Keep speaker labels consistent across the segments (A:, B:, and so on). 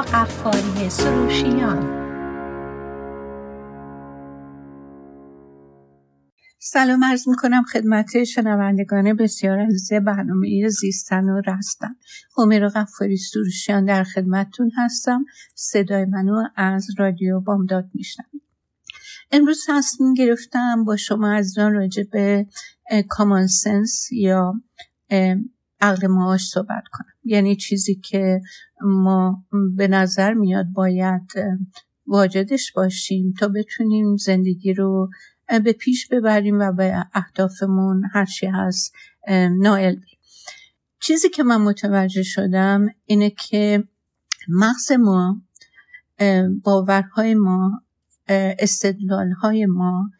A: قفاری سروشیان. سلام عرض می‌کنم خدمت شنوندگان بسیار عزیز برنامه زیستن و رستن. همیرا قفاری سروشیان در خدمتتون هستم. صدای منو از رادیو بامداد میشنوید. امروز تصمیم گرفتم با شما از راجع به کامان سنس یا عقل معاش صحبت کنم. یعنی چیزی که ما به نظر میاد باید واجدش باشیم تا بتونیم زندگی رو به پیش ببریم و به اهدافمون هرچی هست نائل چیزی که من متوجه شدم اینه که مغز ما باورهای ما استدلالهای ما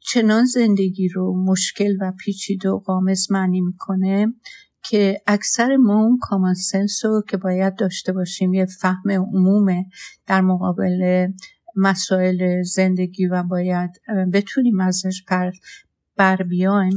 A: چنان زندگی رو مشکل و پیچیده و قامز معنی می‌کنه که اکثر ما اون کامان سنس رو که باید داشته باشیم یه فهم عمومه در مقابل مسائل زندگی و باید بتونیم ازش پر بر بیایم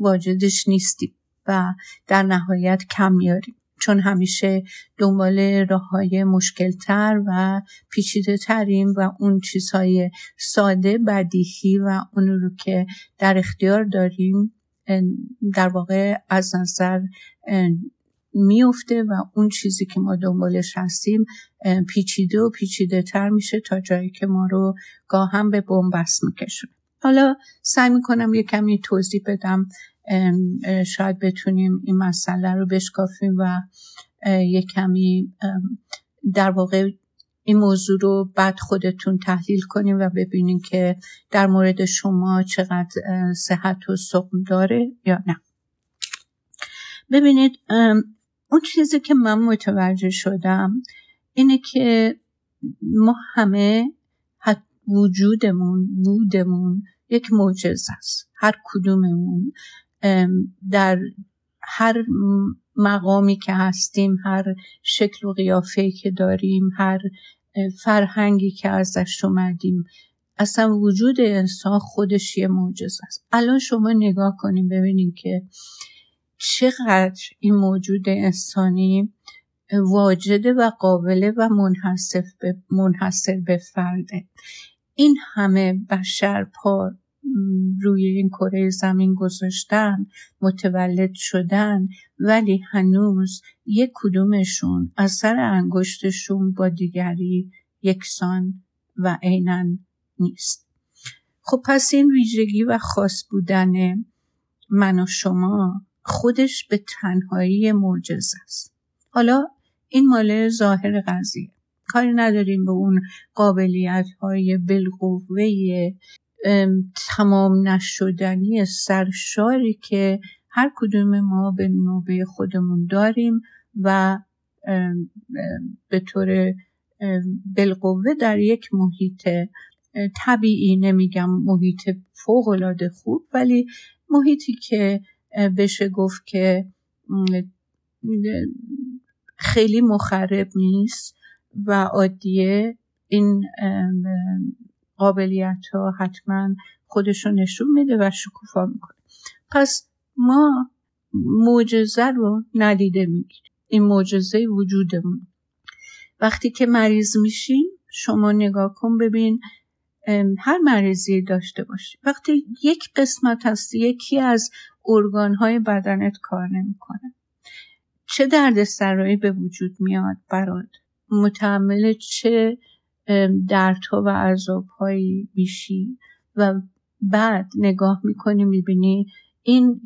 A: واجدش نیستیم و در نهایت کم میاریم چون همیشه دنبال راه های مشکلتر و پیچیده تریم و اون چیزهای ساده بدیهی و اون رو که در اختیار داریم در واقع از نظر میفته و اون چیزی که ما دنبالش هستیم پیچیده و پیچیده تر میشه تا جایی که ما رو گاهم به بنبست میکشونه حالا سعی می‌کنم یه کمی توضیح بدم شاید بتونیم این مسئله رو بشکافیم و یه کمی در واقع این موضوع رو بعد خودتون تحلیل کنیم و ببینیم که در مورد شما چقدر صحت و سقم داره یا نه. ببینید اون چیزی که من متوجه شدم اینه که ما همه وجودمون بودمون یک معجزه است. هر کدوممون در هر مقامی که هستیم هر شکل و قیافه که داریم هر فرهنگی که ازش اومدیم اصلا وجود انسان خودش یه معجزه است. الان شما نگاه کنیم ببینیم که چقدر این موجود انسانی واجده و قابله و منحصر به, منحصر به فرده. این همه بشر پار روی این کره زمین گذاشتن متولد شدن ولی هنوز یک کدومشون اثر انگشتشون با دیگری یکسان و عینا نیست. خب پس این ویژگی و خاص بودن من و شما خودش به تنهایی معجزه است. حالا این مال ظاهر قضیه. کاری نداریم به اون قابلیت های بالقوه تمام نشدنی سرشاری که هر کدوم ما به نوبه خودمون داریم و به طور بالقوه در یک محیط طبیعی نمیگم محیط فوق العاده خوب ولی محیطی که بشه گفت که خیلی مخرب نیست و عادیه. این قابلیت ها حتما خودشو نشون میده و شکوفا می‌کنه. پس ما معجزه رو ندیده می‌گیریم. این معجزه وجودمون. وقتی که مریض میشیم شما نگاه کن ببین هر مریضی داشته باشی. وقتی یک قسمت هست یکی از ارگانهای بدنت کار نمی‌کنه چه درد سرایی به وجود میاد برات؟ متحمل چه دردها و عذابهایی میشی و بعد نگاه می‌کنی می‌بینی این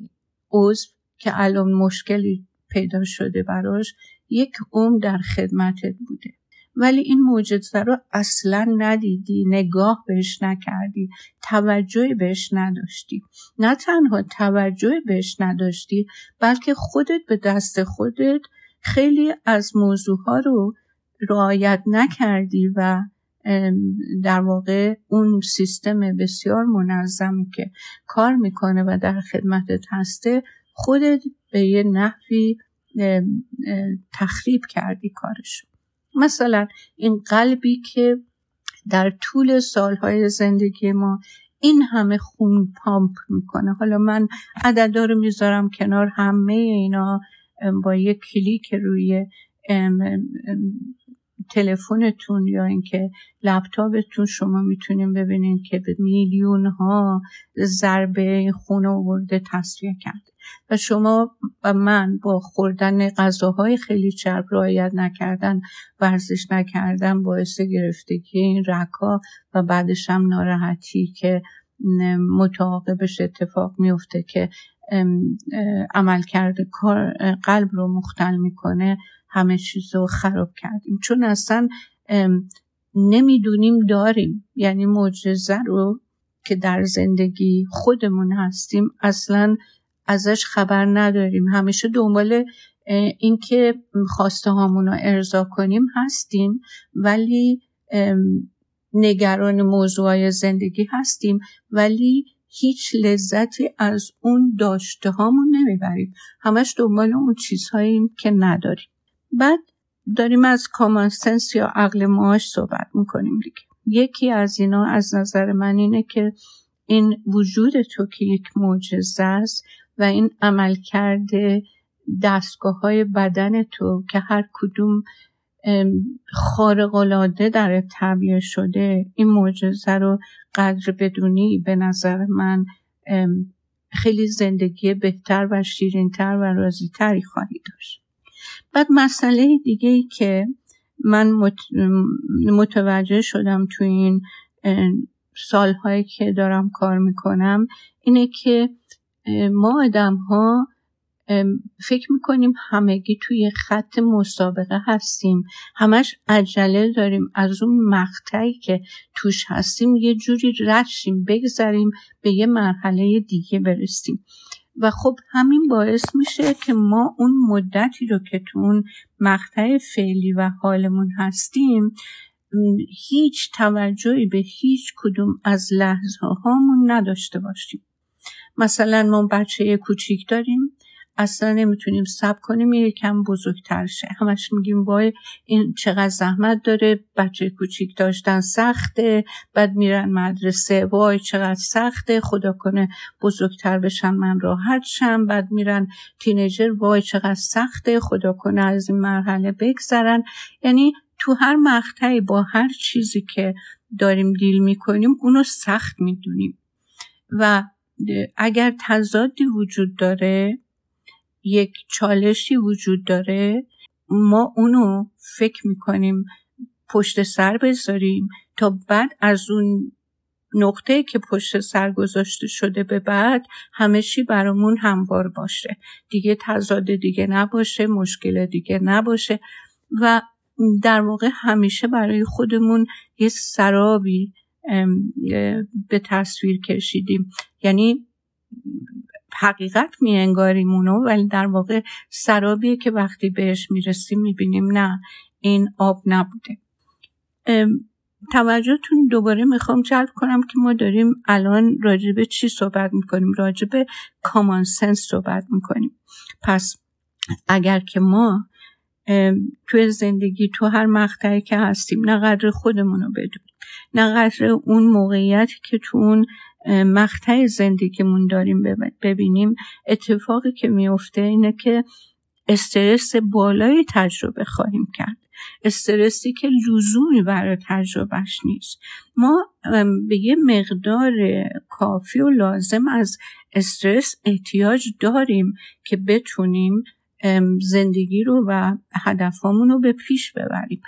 A: عضو که الان مشکلی پیدا شده براش یک عمر در خدمتت بوده. ولی این معجزه رو اصلا ندیدی نگاه بهش نکردی توجه بهش نداشتی. نه تنها توجه بهش نداشتی بلکه خودت به دست خودت خیلی از موضوع ها رو رعایت نکردی و در واقع اون سیستم بسیار منظمی که کار می‌کنه و در خدمتت هسته خودت به یه نحوی تخریب کردی کارشو. مثلا این قلبی که در طول سالهای زندگی ما این همه خون پامپ می‌کنه. حالا من عددا رو می‌ذارم کنار همه اینا با یک کلیک روی تلفنتون یا اینکه لپتاپتون شما می‌تونیم ببینین که به میلیون ها ضربه خون آورده تصویه کرده. و شما و من با خوردن غذاهای خیلی چرب رعایت نکردن ورزش نکردن باعث گرفتگی این رکا و بعدش هم ناراحتی که متعاقبش اتفاق میفته که عمل کرده کار قلب رو مختل می‌کنه. همه چیز رو خراب کردیم. چون اصلا نمی‌دونیم داریم. یعنی معجزه رو که در زندگی خودمون هستیم اصلا ازش خبر نداریم. همیشه دنبال اینکه خواسته هامون رو ارضا کنیم هستیم ولی نگران موضوع زندگی هستیم ولی هیچ لذتی از اون داشته هامون نمی‌بریم. همش دنبال اون چیزهاییم که نداریم. بعد داریم از کامان یا عقل معاش صحبت می‌کنیم دیگه. یکی از اینا از نظر من اینه که این وجود تو که یک معجزه است و این عمل کرده دستگاه های بدن تو که هر کدوم خارقلاده در تعبیه شده این معجزه رو قدر بدونی به نظر من خیلی زندگی بهتر و شیرینتر و راضیتری خواهی داشت. بعد مسئله دیگه ای که من متوجه شدم تو این سالهایی که دارم کار می‌کنم اینه که ما آدم ها فکر می‌کنیم همگی توی خط مسابقه هستیم. همش عجله داریم. از اون مقطعی که توش هستیم یه جوری رشیم بگذریم به یه مرحله دیگه برسیم. و خب همین باعث میشه که ما اون مدتی رو که تو اون مقطع فعلی و حالمون هستیم هیچ توجهی به هیچ کدوم از لحظه هامون نداشته باشیم. مثلا ما بچه کوچیک داریم اصلا نمی‌تونیم سب کنیم یه کم بزرگتر شه. همش میگیم وای این چقدر زحمت داره بچه کوچیک داشتن سخته بعد میرن مدرسه وای چقدر سخته خدا کنه بزرگتر بشن من راحت شم. بعد میرن تینیجر وای چقدر سخته خدا کنه از این مرحله بگذرن. یعنی تو هر مقطعی با هر چیزی که داریم دیل می‌کنیم اونو سخت می‌دونیم. و اگر تضادی وجود داره یک چالشی وجود داره. ما اونو فکر می‌کنیم پشت سر بذاریم تا بعد از اون نقطه که پشت سر گذاشته شده به بعد همه چی برامون هموار باشه. دیگه تضاد دیگه نباشه مشکل دیگه نباشه و در واقع همیشه برای خودمون یه سرابی به تصویر کشیدیم. یعنی حقیقت می انگاریم اونو ولی در واقع سرابیه که وقتی بهش می‌رسیم می‌بینیم نه این آب نبوده. توجهتون دوباره می‌خوام جلب کنم که ما داریم الان راجب چی صحبت می‌کنیم؟ راجب کامان سنس صحبت می‌کنیم. پس اگر که ما توی زندگی تو هر مقطعی که هستیم نه قدر خودمون رو بدونیم نه قدر اون موقعیتی که تو اون مقطع زندگیمون داریم ببینیم اتفاقی که میفته اینه که استرس بالایی تجربه خواهیم کرد. استرسی که لزومی برای تجربهش نیست. ما به یه مقدار کافی و لازم از استرس احتیاج داریم که بتونیم زندگی رو و هدفامون رو به پیش ببریم.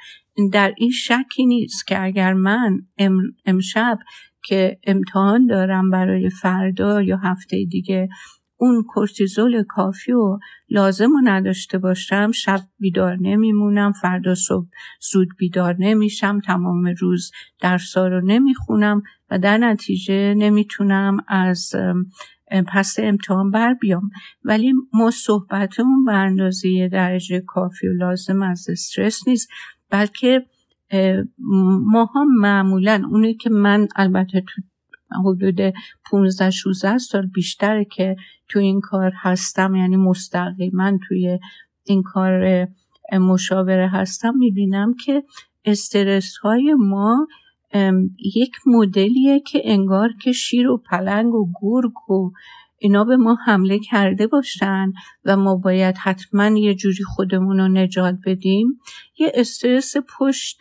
A: در این شکی نیست که اگر من امشب که امتحان دارم برای فردا یا هفته دیگه اون کورتیزول کافی و لازم و نداشته باشم. شب بیدار نمیمونم فردا صبح زود بیدار نمیشم تمام روز درسا رو نمی‌خونم و در نتیجه نمی‌تونم از پس امتحان بر بیام. ولی ما صحبتمون به اندازه درجه کافی و لازم از استرس نیست بلکه ماها معمولا اونی که من البته تو حدود 15 16 سال بیشتره که تو این کار هستم یعنی مستقیما توی این کار مشاوره هستم می‌بینم که استرس های ما یک مدلیه که انگار که شیر و پلنگ و گرگ و اینا به ما حمله کرده باشن و ما باید حتما یه جوری خودمون رو نجات بدیم. یه استرس پشت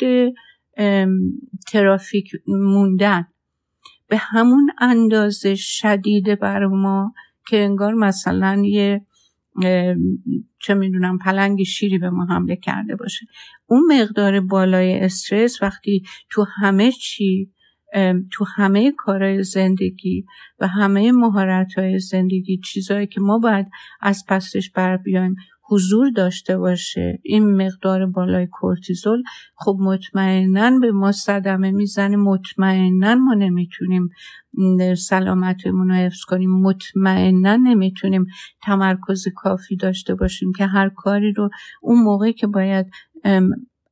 A: ترافیک موندن. به همون اندازه شدیده بر ما که انگار مثلا یه چه می‌دونم پلنگ شیری به ما حمله کرده باشه. اون مقدار بالای استرس وقتی تو همه چی تو همه کارهای زندگی و همه مهارت های زندگی چیزهایی که ما باید از پسش بر بیایم حضور داشته باشه. این مقدار بالای کورتیزول خب مطمئنا به ما صدمه می‌زنه مطمئنا ما نمی‌تونیم سلامتمون رو حفظ کنیم مطمئنا نمی‌تونیم تمرکز کافی داشته باشیم که هر کاری رو اون موقعی که باید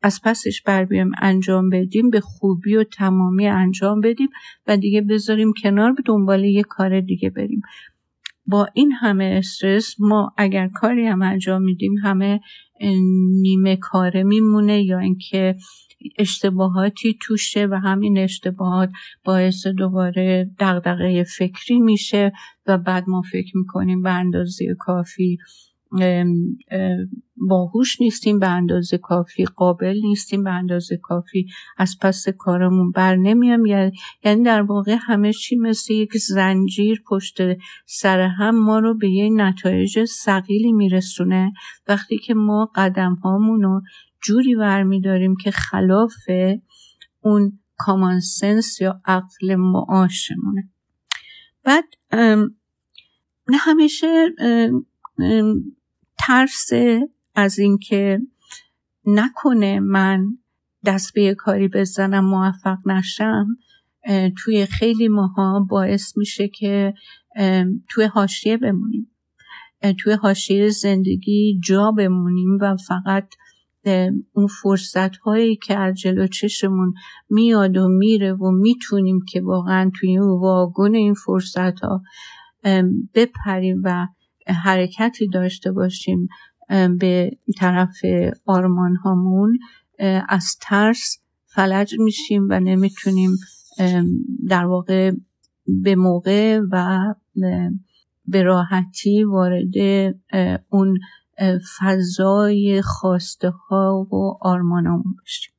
A: از پسش بر بیایم انجام بدیم به خوبی و تمامی انجام بدیم و دیگه بذاریم کنار به دنبال یه کار دیگه بریم. با این همه استرس ما اگر کاری هم انجام میدیم همه نیمه کاره میمونه یا اینکه اشتباهاتی توشه و همین اشتباهات باعث دوباره دغدغه فکری میشه و بعد ما فکر می‌کنیم به اندازه کافی باهوش نیستیم به اندازه کافی قابل نیستیم به اندازه کافی از پس کارمون بر نمیام یعنی در واقع همه چی مثل یک زنجیر پشت سر هم ما رو به یه نتایج سقیلی میرسونه. وقتی که ما قدم هامون رو جوری برمیداریم که خلاف اون کامان سنس یا عقل معاشمونه. بعد نه همیشه ترس از اینکه نکنه من دست به کاری بزنم موفق نشم توی خیلی ماها باعث میشه که توی حاشیه بمونیم. توی حاشیه زندگی جا بمونیم و فقط اون فرصت هایی که از جلو چشمون میاد و میره و می‌تونیم که واقعا توی اون واگن این فرصت ها بپریم و حرکتی داشته باشیم به طرف آرمان هامون از ترس فلج میشیم و نمی‌تونیم در واقع به موقع و به راحتی وارد اون فضای خواسته ها و آرمانامون بشیم.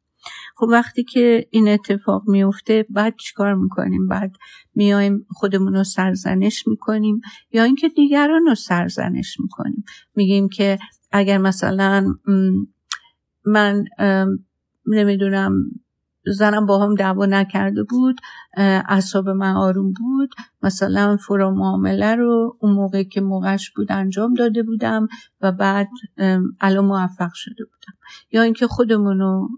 A: خب وقتی که این اتفاق میفته بعد چیکار می‌کنیم؟ بعد میایم خودمون رو سرزنش می‌کنیم یا اینکه دیگران رو سرزنش می‌کنیم. میگیم که اگر مثلا من نمی‌دونم زنم با هم دعوا نکرده بود اعصاب من آروم بود مثلا فرا معامله رو اون موقع که موقعش بود انجام داده بودم و بعد الان موفق شده بودم. یا اینکه خودمون رو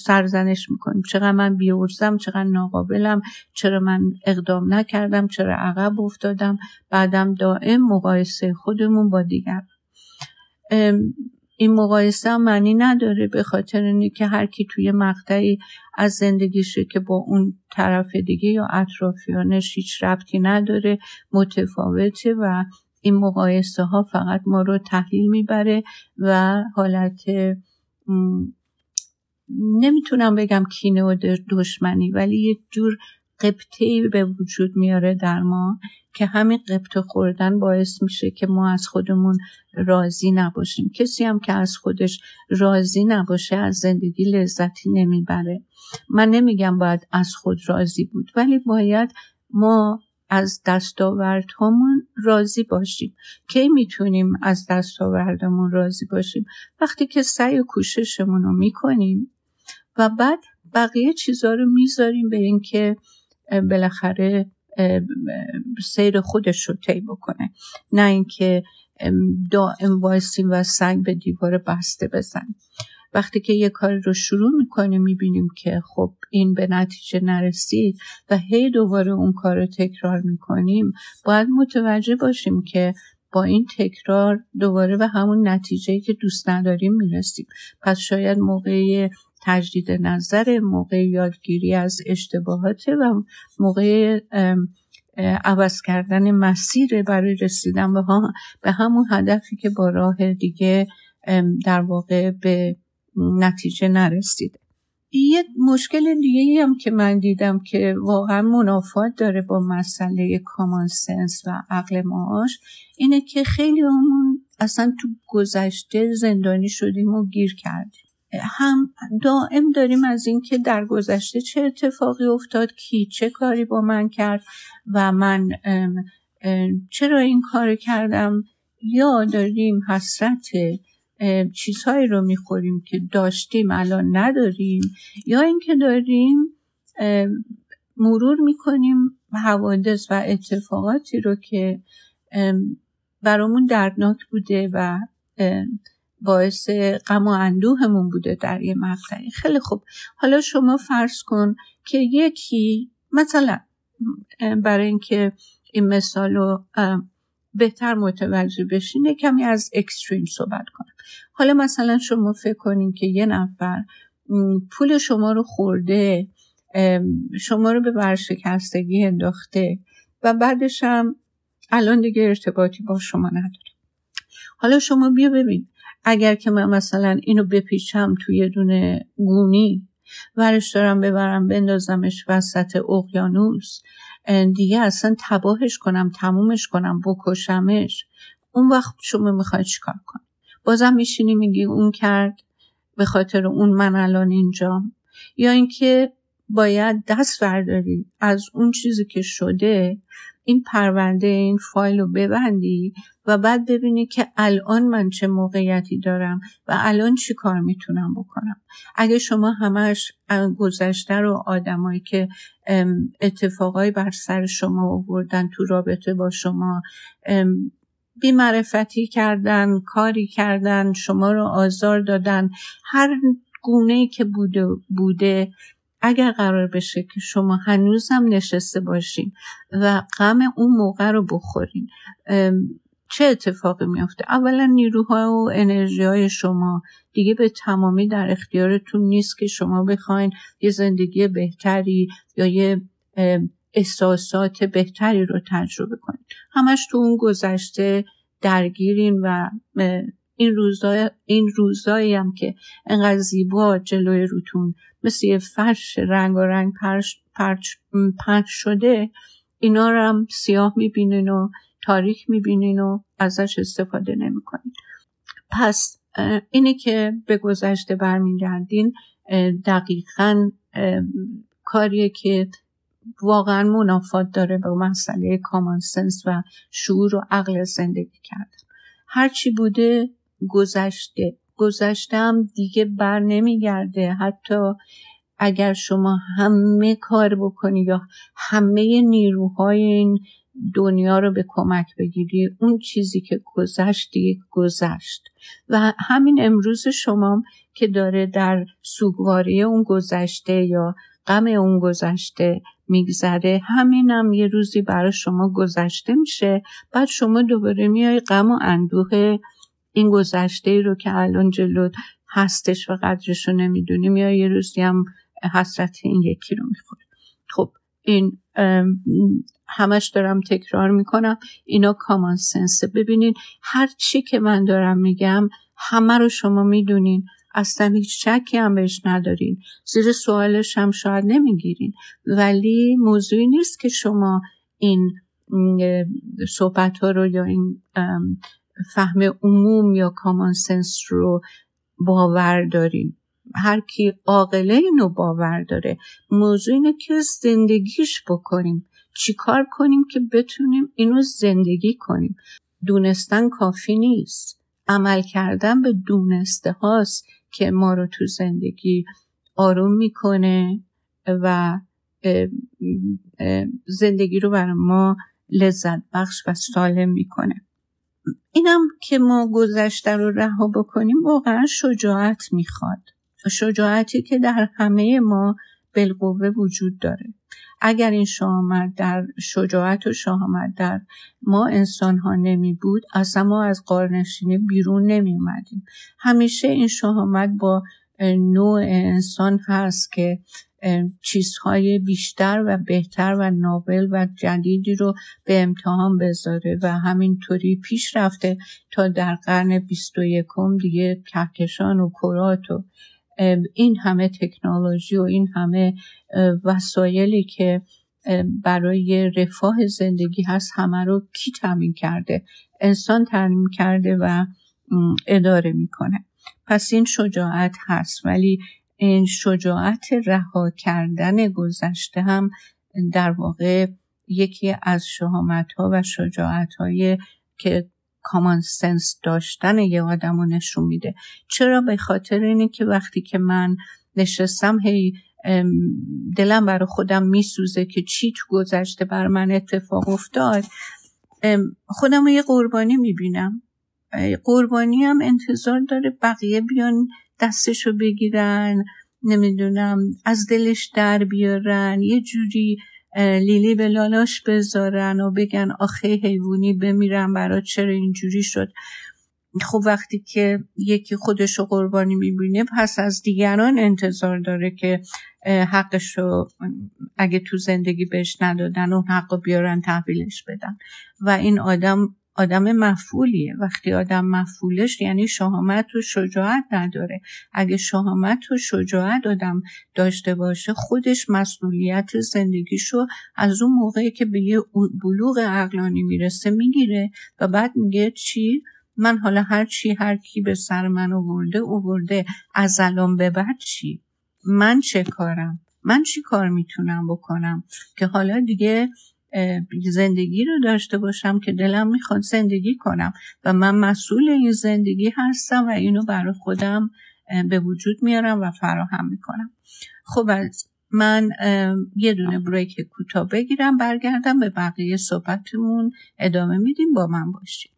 A: سرزنش می‌کنیم. چقدر من بیورزم چقدر ناقابلم چرا من اقدام نکردم چرا عقب افتادم. بعدم دائم مقایسه خودمون با دیگر. این مقایسه هم معنی نداره به خاطر اینه که هر کی توی مقطعی از زندگیشه که با اون طرف دیگه یا اطرافیانش هیچ ربطی نداره متفاوته و این مقایسه ها فقط ما رو تحلیل می‌بره و حالت نمی‌تونم بگم کینه و دشمنی ولی یک جور قبطه به وجود میاره در ما که همین قبطه خوردن باعث میشه که ما از خودمون راضی نباشیم. کسی هم که از خودش راضی نباشه از زندگی لذتی نمی‌بره. من نمیگم باید از خود راضی بود ولی باید ما از دستاوردهامون راضی باشیم. کی می‌تونیم از دستاوردمون راضی باشیم؟ وقتی که سعی و کوششمون رو می‌کنیم و بعد بقیه چیزها رو می‌ذاریم به اینکه بالاخره سیر خودش رو طی بکنه. نه اینکه دائم وایسیم و سنگ به دیوار بسته بزنیم. وقتی که یه کاری رو شروع می‌کنیم می‌بینیم که خب این به نتیجه نرسید و هی دوباره اون کار رو تکرار می‌کنیم باید متوجه باشیم که با این تکرار دوباره به همون نتیجه که دوست نداریم می‌رسیم. پس شاید موقع تجدید نظر موقع یادگیری از اشتباهات و موقع عوض کردن مسیر برای رسیدن به, به همون هدفی که با راه دیگه در واقع به نتیجه نرسیده یه مشکل دیگه هم که من دیدم که واقعا منافات داره با مسئله کامان سنس و عقل معاش اینه که خیلی همون اصلا تو گذشته زندانی شدیم و گیر کردیم. هم دائم داریم از اینکه در گذشته چه اتفاقی افتاد کی چه کاری با من کرد و من چرا این کار کردم؟ یا داریم حسرت چیزهایی رو می‌خوریم که داشتیم الان نداریم؟ یا اینکه داریم مرور می‌کنیم حوادث و اتفاقاتی رو که برامون دردناک بوده و باعث غم و اندوهمون بوده در یه مقطعی. خیلی خوب. حالا شما فرض کن که یکی مثلا برای اینکه این مثال رو بهتر متوجه بشین کمی از اکستریم صحبت کنم. حالا مثلا شما فکر کنین که یه نفر پول شما رو خورده شما رو به ورشکستگی انداخته و بعدش هم الان دیگه ارتباطی با شما نداره. حالا شما بیا ببین اگر که من مثلا اینو بپیچم توی دونه گونی ورش دارم ببرم بندازمش وسط اقیانوس. دیگه اصلا تباهش کنم تمومش کنم بکشمش. اون وقت شما می‌خواید چیکار کنی؟ بازم میشینی میگی اون کرد به خاطر اون من الان اینجام یا اینکه باید دست برداری از اون چیزی که شده این پرونده این فایل رو ببندی و بعد ببینی که الان من چه موقعیتی دارم و الان چی کار می‌تونم بکنم. اگه شما همش گذشته رو آدمایی که اتفاقایی بر سر شما آوردن تو رابطه با شما بیمعرفتی کردن کاری کردن شما رو آزار دادن هر گونه که بوده بوده اگر قرار بشه که شما هنوزم نشسته باشین و غم اون موقع رو بخورین چه اتفاقی میافته؟ اولا نیروها و انرژی های شما دیگه به تمامی در اختیارتون نیست که شما بخواین یه زندگی بهتری یا یه احساسات بهتری رو تجربه کنید همش تو اون گذشته درگیرین و این روزای این روزایی هم که انقدر زیبا جلوی روتون مثل یه فرش رنگ و رنگ پرش پرش شده اینا رو هم سیاه می‌بینین و تاریک می‌بینین و ازش استفاده نمی‌کنین. پس اینه که به گذشته برمیگردین دقیقا کاریه که واقعا منافات داره به مسئله کامان سنس و شعور و عقل زندگی کردن. هرچی بوده گذشته. گذشتم دیگه بر نمیگرده. حتی اگر شما همه کار بکنی یا همه نیروهای این دنیا رو به کمک بگیری اون چیزی که گذشت دیگه گذشت. و همین امروز شما که داره در سوگواری اون گذشته یا غم اون گذشته میگذره همینم یه روزی برای شما گذشته میشه. بعد شما دوباره میای غم و اندوه این گذشته رو که الان جلو هستش و قدرش رو نمی‌دونیم یا یه روزی هم حسرت این یکی رو می‌خوره خب این همش دارم تکرار می‌کنم. اینا کامان سنسه ببینین هر چی که من دارم میگم همه رو شما می‌دونین. اصلا هیچ شکی هم بهش ندارین. زیر سوالش هم شاید نمی‌گیرین. ولی موضوعی نیست که شما این صحبت ها رو یا این فهم عموم یا کامان سنس رو باور داریم. هر کی عاقله اینو باور داره. موضوع اینه که زندگیش بکنیم. چیکار کنیم که بتونیم اینو زندگی کنیم؟ دونستن کافی نیست. عمل کردن به دونسته هاست که ما رو تو زندگی آروم می‌کنه و زندگی رو بر ما لذت بخش و سالم می‌کنه. اینم که ما گذشته رو رها بکنیم واقعا شجاعت می‌خواد. شجاعتی که در همه ما بالقوه وجود داره. اگر این شامت در شجاعت و شامت در ما انسان ها نمی بود اصلا ما از قارنشینی بیرون نمی اومدیم همیشه این شهامت با نوع انسان هست که چیزهای بیشتر و بهتر و نابل و جدیدی رو به امتحان بذاره و همینطوری پیش رفته تا در قرن بیست و یکم دیگه کهکشان و کرات و این همه تکنولوژی و این همه وسایلی که برای رفاه زندگی هست همه رو کی تامین کرده؟ انسان تعمین کرده و اداره می‌کنه. پس این شجاعت هست. ولی این شجاعت رها کردن گذشته هم در واقع یکی از شهامت ها و شجاعت های که کامان سنس داشتن یه آدم رو نشون میده. چرا؟ به خاطر اینه که وقتی که من نشستم هی دلم برای خودم میسوزه که چی تو گذشته بر من اتفاق افتاد خودم رو یه قربانی می‌بینم. قربانی هم انتظار داره بقیه بیان دستشو بگیرن نمی‌دونم از دلش در بیارن یه جوری لیلی به لالاش بذارن و بگن آخه حیوانی بمیرن برا چرا اینجوری شد؟ خب وقتی که یکی خودش رو قربانی می‌بینه پس از دیگران انتظار داره که حقش رو اگه تو زندگی بهش ندادن اون حق رو بیارن تحویلش بدن. و این آدم آدم مفعولیه. وقتی آدم مفعولش یعنی شهامت و شجاعت نداره. اگه شهامت و شجاعت آدم داشته باشه خودش مسئولیت زندگیشو از اون موقعی که به یه بلوغ عقلانی می‌رسه می‌گیره و بعد میگه چی؟ من حالا هر چی هر کی به سر من آورده آورده. از الان به بعد چی؟ من چه کارم؟ من چی کار می‌تونم بکنم؟ که حالا دیگه زندگی رو داشته باشم که دلم می‌خواد زندگی کنم. و من مسئول این زندگی هستم و اینو برای خودم به وجود میارم و فراهم می‌کنم. خب از من یه دونه بریک کوتاه بگیرم برگردم به بقیه صحبتمون ادامه میدیم با من باشیم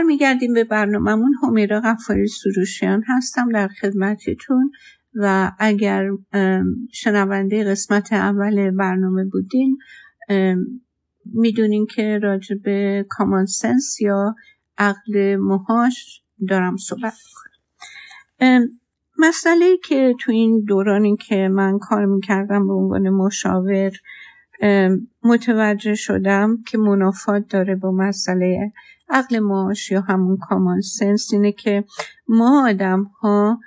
A: برمیگردیم به برنامهمون. همیرا غفاری سروشیان هستم در خدمتتون و اگر شنونده قسمت اول برنامه بودین می‌دونین که راجع به کامان سنس یا عقل مهاش دارم صحبت کنم مسئله که تو این دورانی که من کار می‌کردم به عنوان مشاور متوجه شدم که منافات داره با مسئله عقل ماش یا همون کامان سنس اینه که ما آدم ها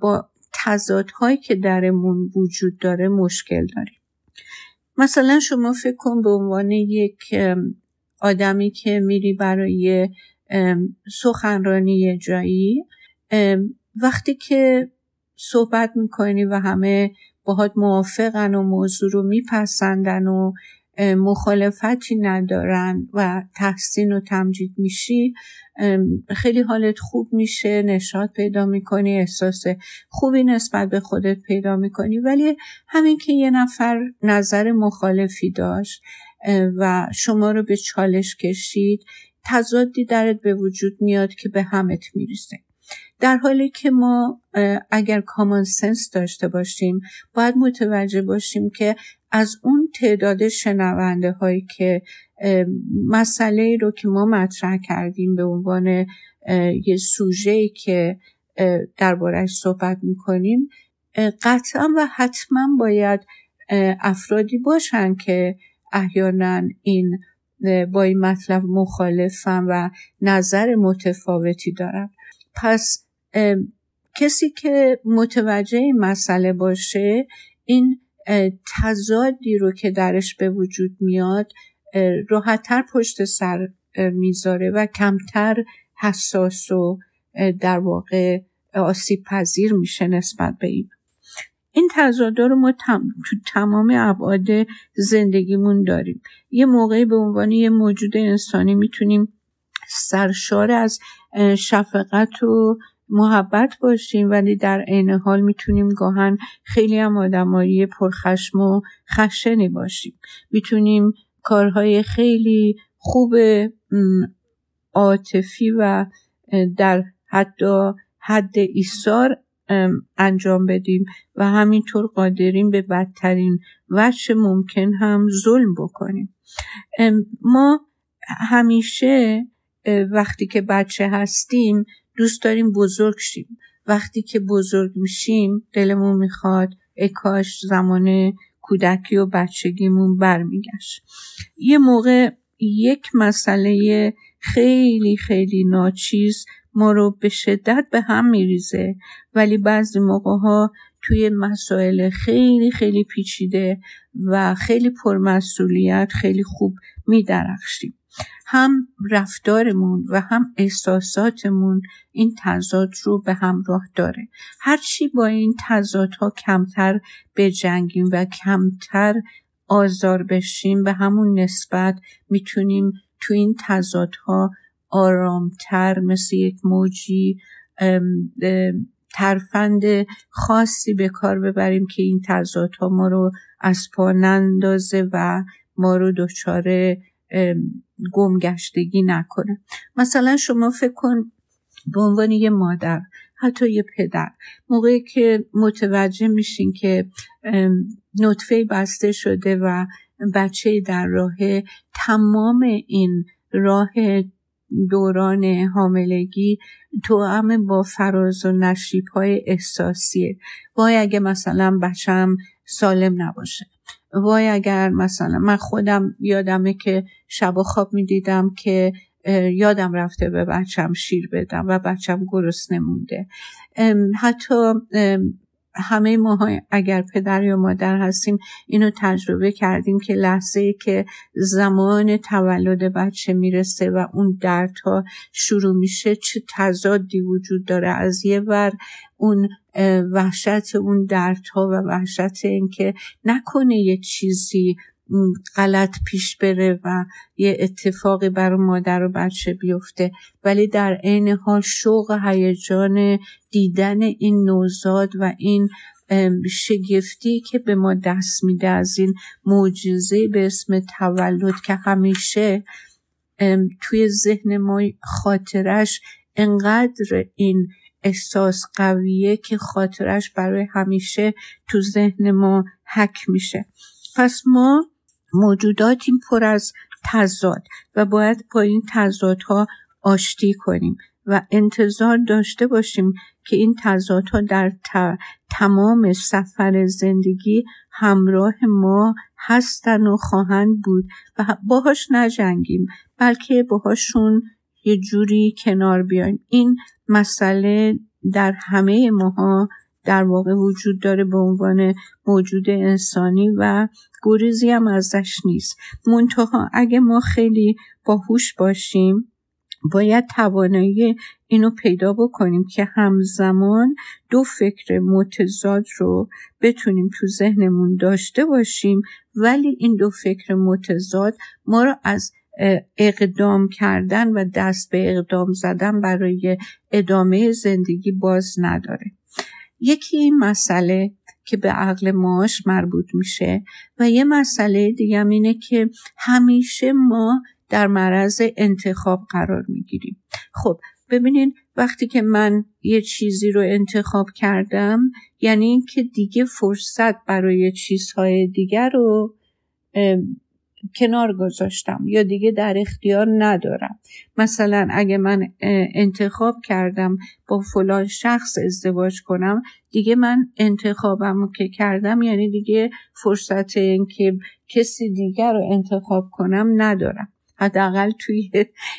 A: با تضادهایی که درمون وجود داره مشکل داریم. مثلا شما فکر کن به عنوان یک آدمی که میری برای سخنرانی جایی وقتی که صحبت می‌کنی و همه باهات موافقن و موضوع رو میپسندن و مخالفتی ندارن و تحسین و تمجید میشی خیلی حالت خوب میشه نشاط پیدا می‌کنی احساس خوبی نسبت به خودت پیدا می‌کنی. ولی همین که یه نفر نظر مخالفی داشت و شما رو به چالش کشید تضادی درت به وجود میاد که به همت میریزه. در حالی که ما اگر کامان سنس داشته باشیم باید متوجه باشیم که از اون تعداد شنونده هایی که مسئله رو که ما مطرح کردیم به عنوان یه سوژه که دربارهش صحبت می‌کنیم قطعا و حتما باید افرادی باشن که احیانا این با این مطلب مخالفن و نظر متفاوتی دارن. پس کسی که متوجه این مسئله باشه این تضادی رو که درش به وجود میاد راحتتر پشت سر می‌ذاره و کمتر حساس و در واقع آسیب پذیر میشه نسبت به این. این تضادا رو ما تو تمام ابعاد زندگیمون داریم. یه موقعی به عنوان یه موجود انسانی می‌تونیم سرشار از شفقت و محبت باشیم ولی در عین حال می‌تونیم گاهن خیلی هم آدمایی پرخشم و خشنی باشیم. می‌تونیم کارهای خیلی خوب عاطفی و در حتی حد ایثار انجام بدیم و همینطور قادریم به بدترین وجه ممکن هم ظلم بکنیم. ما همیشه وقتی که بچه هستیم دوست داریم بزرگ شیم. وقتی که بزرگ میشیم دلمون می‌خواد اکاش زمان کودکی و بچگیمون برمیگشت. یه موقع یک مسئله خیلی خیلی ناچیز ما رو به شدت به هم میریزه ولی بعضی موقع ها توی مسائل خیلی خیلی پیچیده و خیلی پرمسئولیت خیلی خوب میدرخشیم. هم رفتارمون و هم احساساتمون این تضاد رو به همراه داره. هرچی با این تضادها کمتر بجنگیم و کمتر آزار بشیم به همون نسبت می‌تونیم تو این تضادها آرامتر مثل یک موجی ترفند خاصی به کار ببریم که این تضادها ما رو از پا نندازه و ما رو دچار گمگشتگی نکنه. مثلا شما فکر کن به عنوان یه مادر حتی یه پدر موقعی که متوجه میشین که نطفه بسته شده و بچه در راه تمام این راه دوران حاملگی هم با فراز و نشیب های احساسیه. وای اگه مثلا بچم سالم نباشه. وای اگر مثلا من خودم یادمه که شب و خواب می‌دیدم که یادم رفته به بچم شیر بدم و بچم گرسنه مونده. حتی همه ما اگر پدر یا مادر هستیم اینو تجربه کردیم که لحظه ای که زمان تولد بچه می‌رسه و اون دردها شروع میشه چه تضادی وجود داره. از یه ور اون وحشت اون دردها و وحشت اینکه نکنه یه چیزی غلط پیش بره و یه اتفاقی برای مادر و بچه بیفته. ولی در عین حال شوق هیجان دیدن این نوزاد و این شگفتی که به ما دست میده از این معجزه به اسم تولد که همیشه توی ذهن ما خاطرش انقدر این احساس قویه که خاطرش برای همیشه تو ذهن ما حک میشه. پس ما موجوداتیم پر از تضاد و باید با این تضادها آشتی کنیم و انتظار داشته باشیم که این تضادها در تمام سفر زندگی همراه ما هستن و خواهند بود و باهاش نجنگیم بلکه باهاشون یه جوری کنار بیایم. این مسئله در همه ماها در واقع وجود داره به عنوان موجود انسانی و گریزی هم ازش نیست. منتها اگه ما خیلی باهوش باشیم باید توانایی اینو پیدا بکنیم که همزمان دو فکر متضاد رو بتونیم تو ذهنمون داشته باشیم ولی این دو فکر متضاد ما رو از اقدام کردن و دست به اقدام زدن برای ادامه زندگی باز نداره. یکی این مسئله که به عقل ماش مربوط میشه و یه مسئله دیگه اینه که همیشه ما در معرض انتخاب قرار می‌گیریم. خب ببینین وقتی که من یه چیزی رو انتخاب کردم یعنی اینکه دیگه فرصت برای چیزهای دیگر رو کنار گذاشتم یا دیگه در اختیار ندارم. مثلا اگه من انتخاب کردم با فلان شخص ازدواج کنم دیگه من انتخابم که کردم یعنی دیگه فرصت اینکه کسی دیگر رو انتخاب کنم ندارم. حداقل توی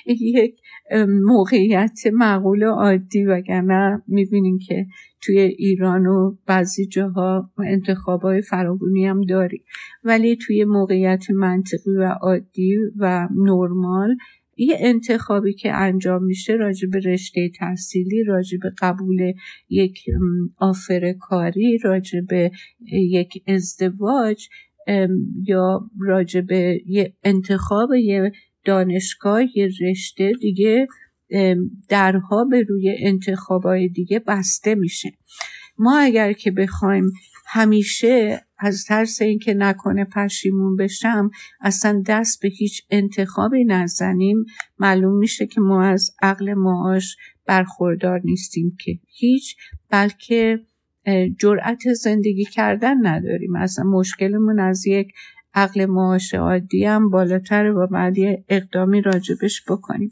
A: یک موقعیت معقول و عادی وگرنه می‌بینیم که توی ایران و بعضی جاها انتخابای فراگونی هم داری. ولی توی موقعیت منطقی و عادی و نرمال یه انتخابی که انجام میشه راجع به رشته تحصیلی راجع به قبول یک آفر کاری راجع به یک ازدواج یا راجع به یه انتخاب یه دانشگاه یه رشته دیگه درها به روی انتخابای دیگه بسته میشه. ما اگر که بخوایم همیشه از ترس اینکه نکنه پشیمون بشم اصلا دست به هیچ انتخابی نزنیم. معلوم میشه که ما از عقل معاش برخوردار نیستیم که هیچ بلکه جرأت زندگی کردن نداریم. اصلا مشکلمون از یک عقل معاش عادی هم بالاتر و بعد یه اقدامی راجبش بکنیم.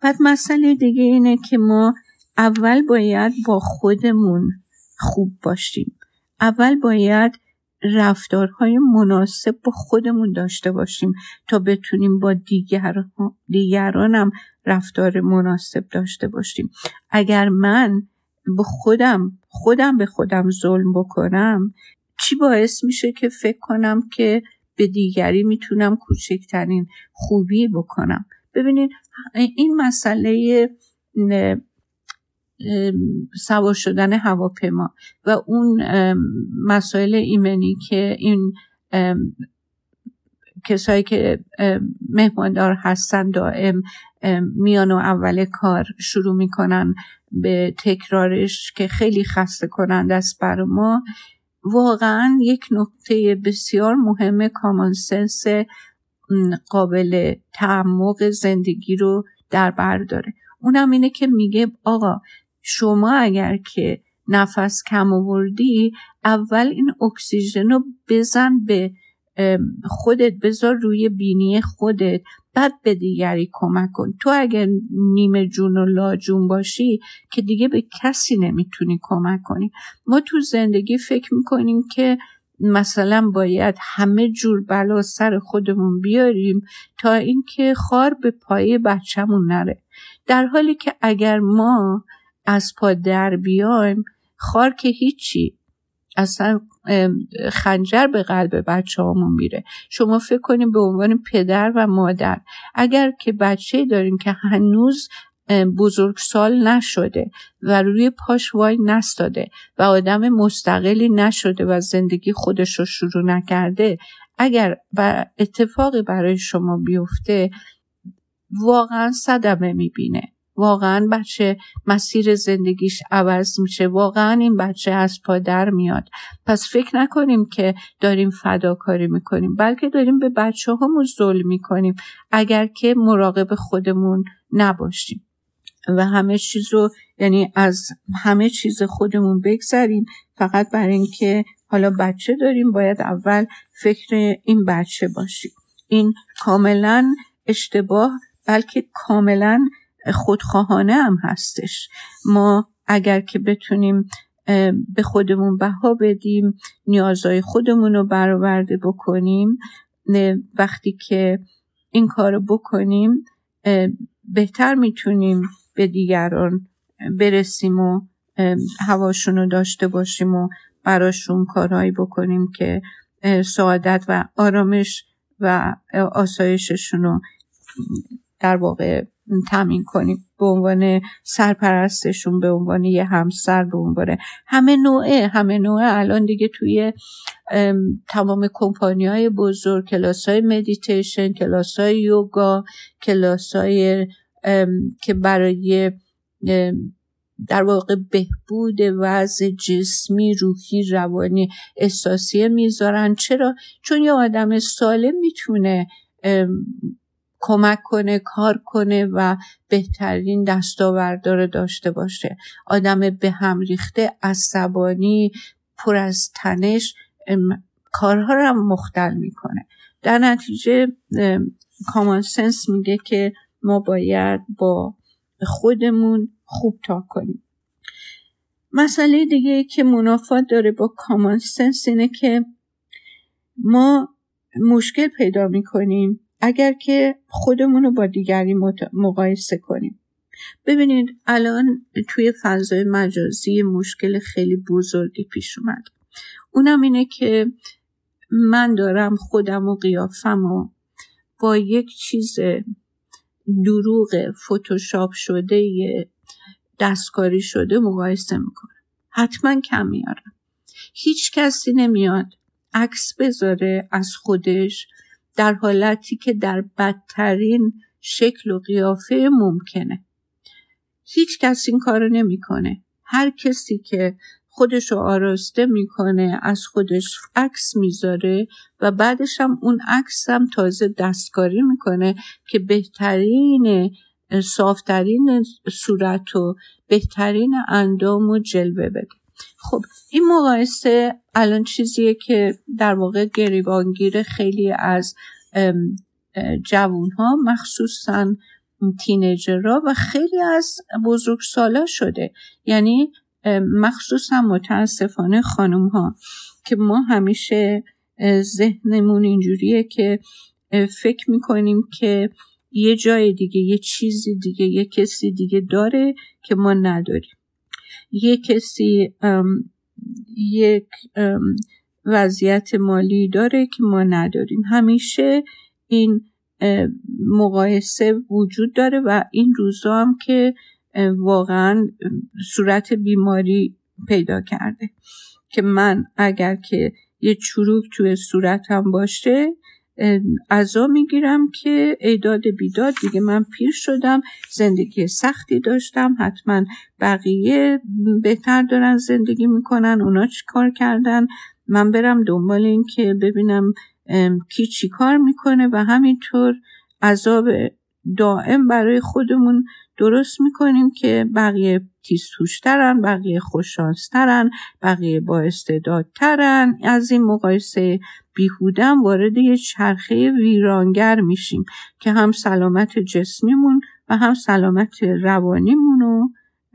A: بعد مسئله دیگه اینه که ما اول باید با خودمون خوب باشیم. اول باید رفتارهای مناسب با خودمون داشته باشیم تا بتونیم با دیگر دیگرانم رفتار مناسب داشته باشیم. اگر من به خودم خودم به خودم ظلم بکنم چی باعث میشه که فکر کنم که به دیگری می‌تونم کوچکترین خوبی بکنم؟ ببینید این مسئله سوار شدن هواپیما و اون مسائل ایمنی که این کسایی که مهماندار هستن دائم میان و اول کار شروع می‌کنن به تکرارش که خیلی خسته کنند است بر ما. واقعا یک نکته بسیار مهم کامانسنس قابل تعمق زندگی رو در بر داره. اونم اینه که میگه آقا شما اگر که نفس کم آوردی اول این اکسیژن رو بزن به خودت بذار روی بینی خودت. بعد به دیگری کمک کن. تو اگر نیمه جون و لاجون باشی که دیگه به کسی نمی‌تونی کمک کنی. ما تو زندگی فکر می‌کنیم که مثلا باید همه جور بلا سر خودمون بیاریم تا اینکه خار به پای بچهمون نره. در حالی که اگر ما از پا در بیایم خار که هیچی اصلا خنجر به قلب بچه هامون میره. شما فکر کنیم به عنوان پدر و مادر اگر که بچه داریم که هنوز بزرگسال نشده و روی پاش وای نستاده و آدم مستقلی نشده و زندگی خودش رو شروع نکرده اگر و اتفاقی برای شما بیفته واقعا صدمه می‌بینه. واقعا بچه مسیر زندگیش عوض میشه. واقعا این بچه از پا در میاد. پس فکر نکنیم که داریم فداکاری می‌کنیم بلکه داریم به بچه همون ظلم می‌کنیم اگر که مراقب خودمون نباشیم. و همه چیز رو یعنی از همه چیز خودمون بگذریم. فقط برای اینکه حالا بچه داریم باید اول فکر این بچه باشیم. این کاملا اشتباه بلکه کاملا خودخواهانه هم هستش. ما اگر که بتونیم به خودمون بها بدیم نیازهای خودمون رو برآورده بکنیم وقتی که این کار بکنیم بهتر می‌تونیم به دیگران برسیم و هواشون رو داشته باشیم و براشون کارهایی بکنیم که سعادت و آرامش و آسایششون رو در واقع تامین کنیم. به عنوان سرپرستشون به عنوان یه همسر به عنوان همه نوعه همه نوعه. الان دیگه توی تمام کمپانی های بزرگ کلاس های مدیتیشن کلاس های یوگا کلاس های که برای در واقع بهبود وضع جسمی روحی روانی احساسی می‌ذارن. چرا؟ چون یه آدم سالم می‌تونه کمک کنه کار کنه و بهترین دستاوردار داشته باشه. آدم به هم ریخته عصبانی پر از تنش کارها رو هم مختل می‌کنه. در نتیجه کامان سنس میگه که ما باید با خودمون خوب تا کنیم. مسئله دیگه که منافات داره با کامان سنس اینه که ما مشکل پیدا می‌کنیم. اگر که خودمون رو با دیگری مقایسه کنیم. ببینید الان توی فضای مجازی مشکل خیلی بزرگی پیش اومد. اونم اینه که من دارم خودم و قیافم و با یک چیز دروغ فتوشاپ شده دستکاری شده مقایسه می‌کنم. حتما کم میارم هیچ کسی نمیاد عکس بذاره از خودش در حالتی که در بدترین شکل و قیافه ممکنه. هیچ کس این کارو نمی‌کنه. هر کسی که خودش رو آراسته می‌کنه از خودش عکس می‌ذاره و بعدش هم اون عکس هم تازه دستکاری می‌کنه که بهترین صافترین صورت و بهترین اندام و جلوه بده. خب این مقایسه الان چیزیه که در واقع گریبانگیر خیلی از جوون ها مخصوصا تینیجرها و خیلی از بزرگ سالا شده. یعنی مخصوصا متاسفانه خانم ها که ما همیشه ذهنمون اینجوریه که فکر می‌کنیم که یه جای دیگه یه چیزی دیگه یه کسی دیگه داره که ما نداریم. یه کسی یک وضعیت مالی داره که ما نداریم. همیشه این مقایسه وجود داره و این روزا هم که واقعا صورت بیماری پیدا کرده. که من اگر که یه چروک توی صورتم باشه ازا می‌گیرم که ایداد بیداد دیگه من پیر شدم زندگی سختی داشتم حتما بقیه بهتر دارن زندگی می‌کنن اونا چی کار کردن؟ من برم دنبال این که ببینم کی چی کار می‌کنه و همینطور عذاب دائم برای خودمون درست می‌کنیم که بقیه تیزتوشترن بقیه خوششانسترن بقیه با استعدادترن. از این مقایسه بیهودم وارد یه چرخه ویرانگر میشیم که هم سلامت جسمیمون و هم سلامت روانیمون رو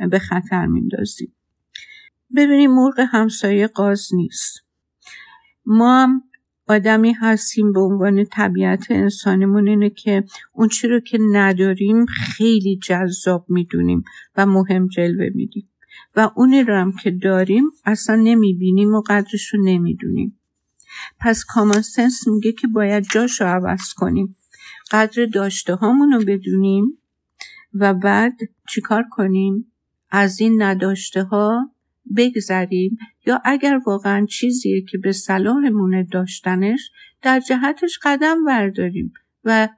A: به خطر میندازیم. ببینیم مرغ همسایه قاز نیست. ما هم آدمی هستیم به عنوان طبیعت انسانیمون اینه که اون چی رو که نداریم خیلی جذاب می‌دونیم و مهم جلوه میدیم و اونی رو هم که داریم اصلا نمی‌بینیم و قدرش رو نمی‌دونیم. پس کامان سنس میگه که باید جاش رو عوض کنیم. قدر داشته هامون رو بدونیم و بعد چیکار کنیم؟ از این نداشته ها بگذریم. یا اگر واقعا چیزیه که به صلاحمونه داشتنش در جهتش قدم برداریم و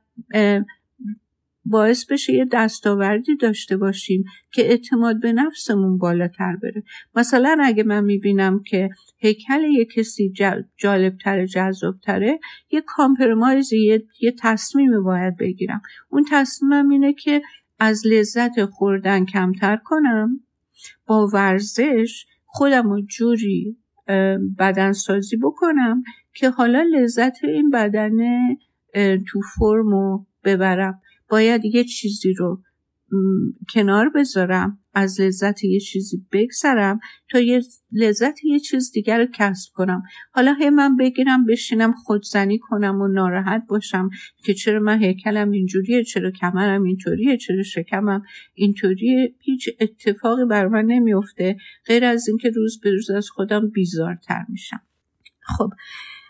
A: باعث بشه یه دستاوردی داشته باشیم که اعتماد به نفسمون بالاتر بره. مثلا اگه من می‌بینم که هیکل یه کسی جالبتره جذابتره یه کامپرمایزی یه, یه تصمیم باید بگیرم. اون تصمیمم اینه که از لذت خوردن کمتر کنم با ورزش خودم رو جوری بدنسازی بکنم که حالا لذت این بدن تو فرمو ببرم. باید یه چیزی رو کنار بذارم. از لذت یه چیزی بگذرم تا یه لذت یه چیز دیگر رو کسب کنم. حالا هی من بگیرم بشینم خودزنی کنم و ناراحت باشم که چرا من هیکلم اینجوریه چرا کمرم اینطوریه چرا شکمم اینطوریه. هیچ اتفاقی بر من نمیفته. غیر از اینکه روز به روز از خودم بیزارتر میشم. خب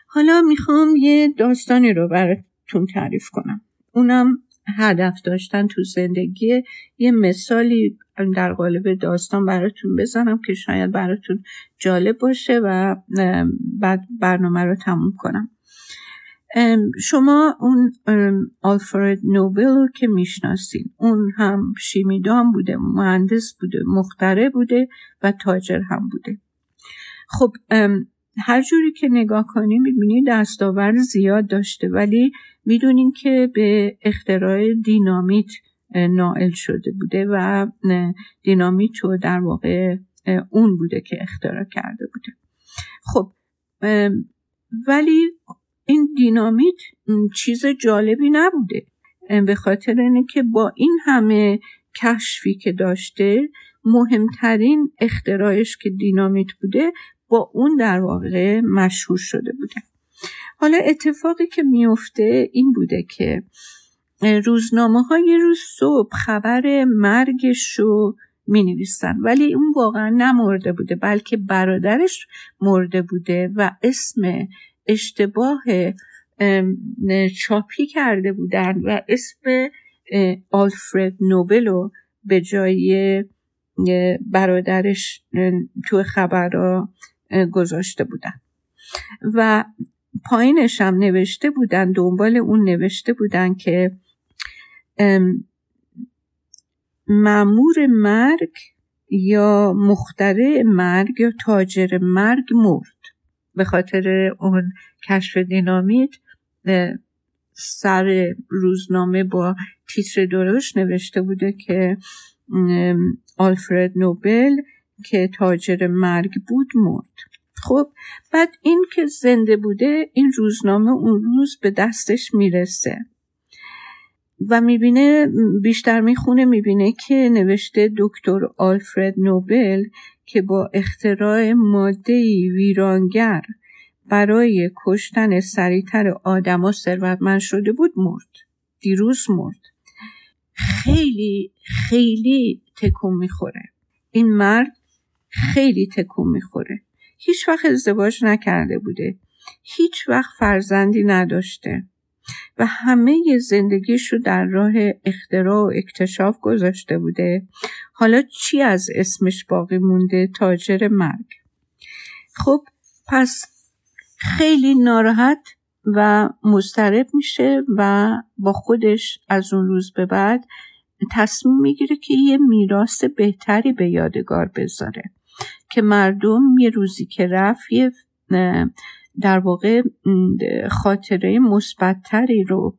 A: حالا می‌خوام یه داستانی رو براتون تعریف کنم. اونم هدف داشتن تو زندگی یه مثالی در قالب داستان براتون بزنم که شاید براتون جالب باشه و بعد برنامه رو تموم کنم. شما اون آلفرد نوبل که می‌شناسین اون هم شیمیدان بوده مهندس بوده مختره بوده و تاجر هم بوده. خب هر جوری که نگاه کنیم می‌بینید دستاورد زیاد داشته ولی می‌دونیم که به اختراع دینامیت نائل شده بوده و دینامیت رو در واقع اون بوده که اختراع کرده بوده. خب ولی این دینامیت چیز جالبی نبوده. به خاطر اینه که با این همه کشفی که داشته مهمترین اختراعش که دینامیت بوده با اون در واقع مشهور شده بوده. حالا اتفاقی که میفته این بوده که روزنامه های روز صبح خبر مرگش رو می نویسن ولی اون واقعا نمرده بوده بلکه برادرش مرده بوده و اسم اشتباه چاپی کرده بودن و اسم آلفرد نوبل رو به جای برادرش تو خبرها گذاشته بودن. و پایینش هم نوشته بودن دنبال اون نوشته بودن که معمور مرگ یا مختره مرگ یا تاجر مرگ مرد. به خاطر اون کشف دینامیت سر روزنامه با تیتر درش نوشته بوده که آلفرد نوبل که تاجر مرگ بود مرد. خب بعد این که زنده بوده این روزنامه اون روز به دستش می‌رسه. و می‌بینه بیشتر می‌خونه می‌بینه که نوشته دکتر آلفرد نوبل که با اختراع ماده ویرانگر برای کشتن سریعتر آدما ثروتمند شده بود مرد. دیروز مرد. خیلی خیلی تکون می‌خوره. این مرد خیلی تکون می‌خوره. هیچ وقت ازدواج نکرده بوده. هیچ وقت فرزندی نداشته. و همه زندگیش رو در راه اختراع و اکتشاف گذاشته بوده. حالا چی از اسمش باقی مونده؟ تاجر مرگ. خب پس خیلی ناراحت و مضطرب میشه و با خودش از اون روز به بعد تصمیم می‌گیره که یه میراث بهتری به یادگار بذاره. که مردم یه روزی که رفت یه در واقع خاطره مثبتتری رو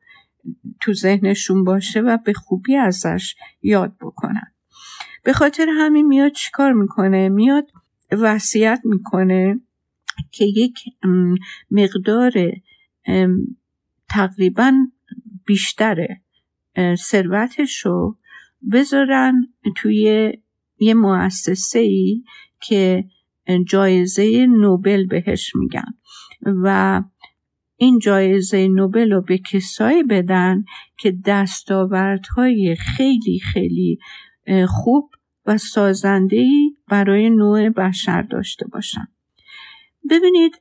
A: تو ذهنشون باشه و به خوبی ازش یاد بکنن. به خاطر همین میاد چیکار می‌کنه؟ میاد وصیت می‌کنه که یک مقدار تقریبا بیشتر ثروتش رو بذارن توی یه مؤسسه ای که جایزه نوبل بهش میگن. و این جایزه نوبل رو به کسایی بدن که دستاوردهای خیلی خیلی خوب و سازندهی برای نوع بشر داشته باشن. ببینید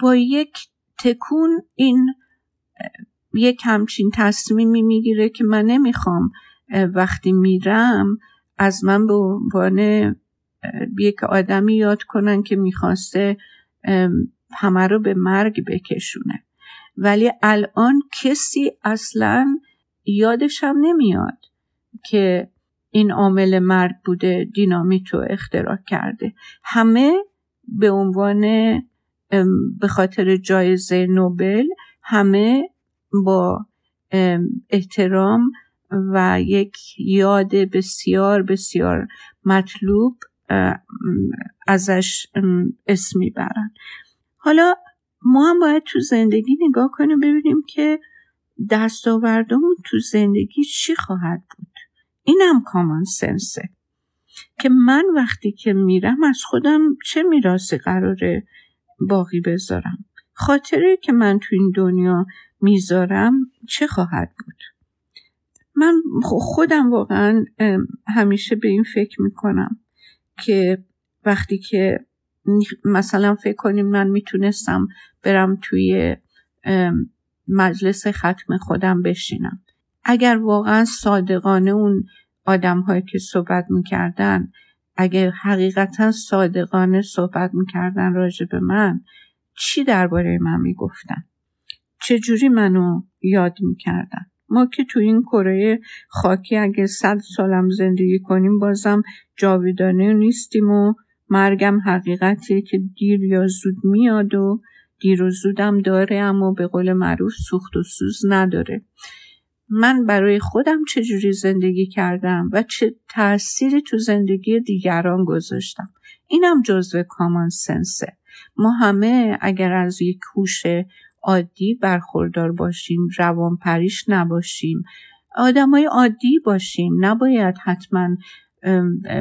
A: با یک تکون این یک همچین تصمیمی می‌گیره که من نمی‌خوام وقتی میرم از من به عنوان یک آدمی یاد کنن که می‌خواسته همه رو به مرگ بکشونه. ولی الان کسی اصلا یادش هم نمیاد که این عامل مرگ بوده دینامیت رو اختراع کرده. همه به عنوان به خاطر جایزه نوبل همه با احترام و یک یاد بسیار بسیار مطلوب ازش اسم می‌برن. حالا ما هم باید تو زندگی نگاه کنیم ببینیم که دستاوردمون تو زندگی چی خواهد بود. اینم کامان سنسه که من وقتی که میرم از خودم چه میراسی قراره باقی بذارم؟ خاطره که من تو این دنیا می‌ذارم چه خواهد بود؟ من خودم واقعا همیشه به این فکر می‌کنم. که وقتی که مثلا فکر کنیم من می‌تونستم برم توی مجلس ختم خودم بشینم. اگر واقعا صادقانه اون آدم هایی که صحبت می‌کردن اگر حقیقتا صادقانه صحبت می‌کردن راجع به من چی درباره من می‌گفتن؟ چجوری منو یاد می‌کردن؟ ما که تو این کره خاکی اگه صد سالم زندگی کنیم بازم جاویدانه نیستیم و مرگم حقیقتیه که دیر یا زود میاد و دیر و زودم داره اما به قول معروف سوخت و سوز نداره. من برای خودم چجوری زندگی کردم و چه تأثیری تو زندگی دیگران گذاشتم؟ اینم جزو کامان سنسه ما همه اگر از یک هوش عادی برخوردار باشیم روان پریش نباشیم. آدمای عادی باشیم نباید حتما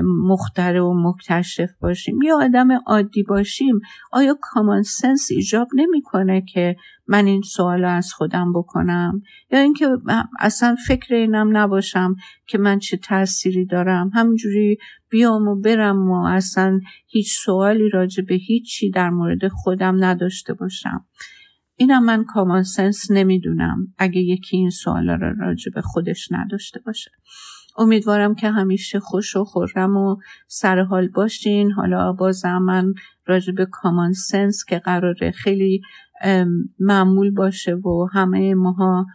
A: مختره و مکتشف باشیم. یا آدم عادی باشیم آیا کامان سنس ایجاب نمی‌کنه که من این سوال از خودم بکنم؟ یا اینکه اصلا فکر اینم نباشم که من چه تأثیری دارم؟ همینجوری بیام و برم و اصلا هیچ سوالی راجع به هیچی در مورد خودم نداشته باشم. اینم من کامان سنس نمی‌دونم. اگه یکی این سوالا را راجع به خودش نداشته باشه. امیدوارم که همیشه خوش و خورم و سرحال باشین. حالا بازم من راجع به کامان سنس که قراره خیلی معمول باشه و همه ماها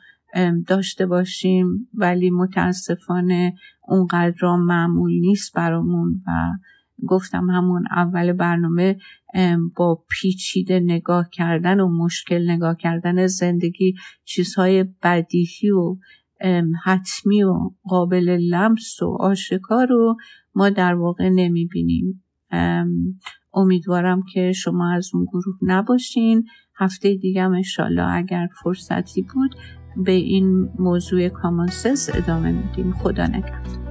A: داشته باشیم ولی متاسفانه اونقدر معمول نیست برامون و گفتم همون اول برنامه با پیچیده نگاه کردن و مشکل نگاه کردن زندگی چیزهای بدیهی و حتمی و قابل لمس و آشکار رو ما در واقع نمی‌بینیم. امیدوارم که شما از اون گروه نباشین. هفته دیگه هم اگر فرصتی بود به این موضوع کامانسنس ادامه میدیم. خدا نگهدار.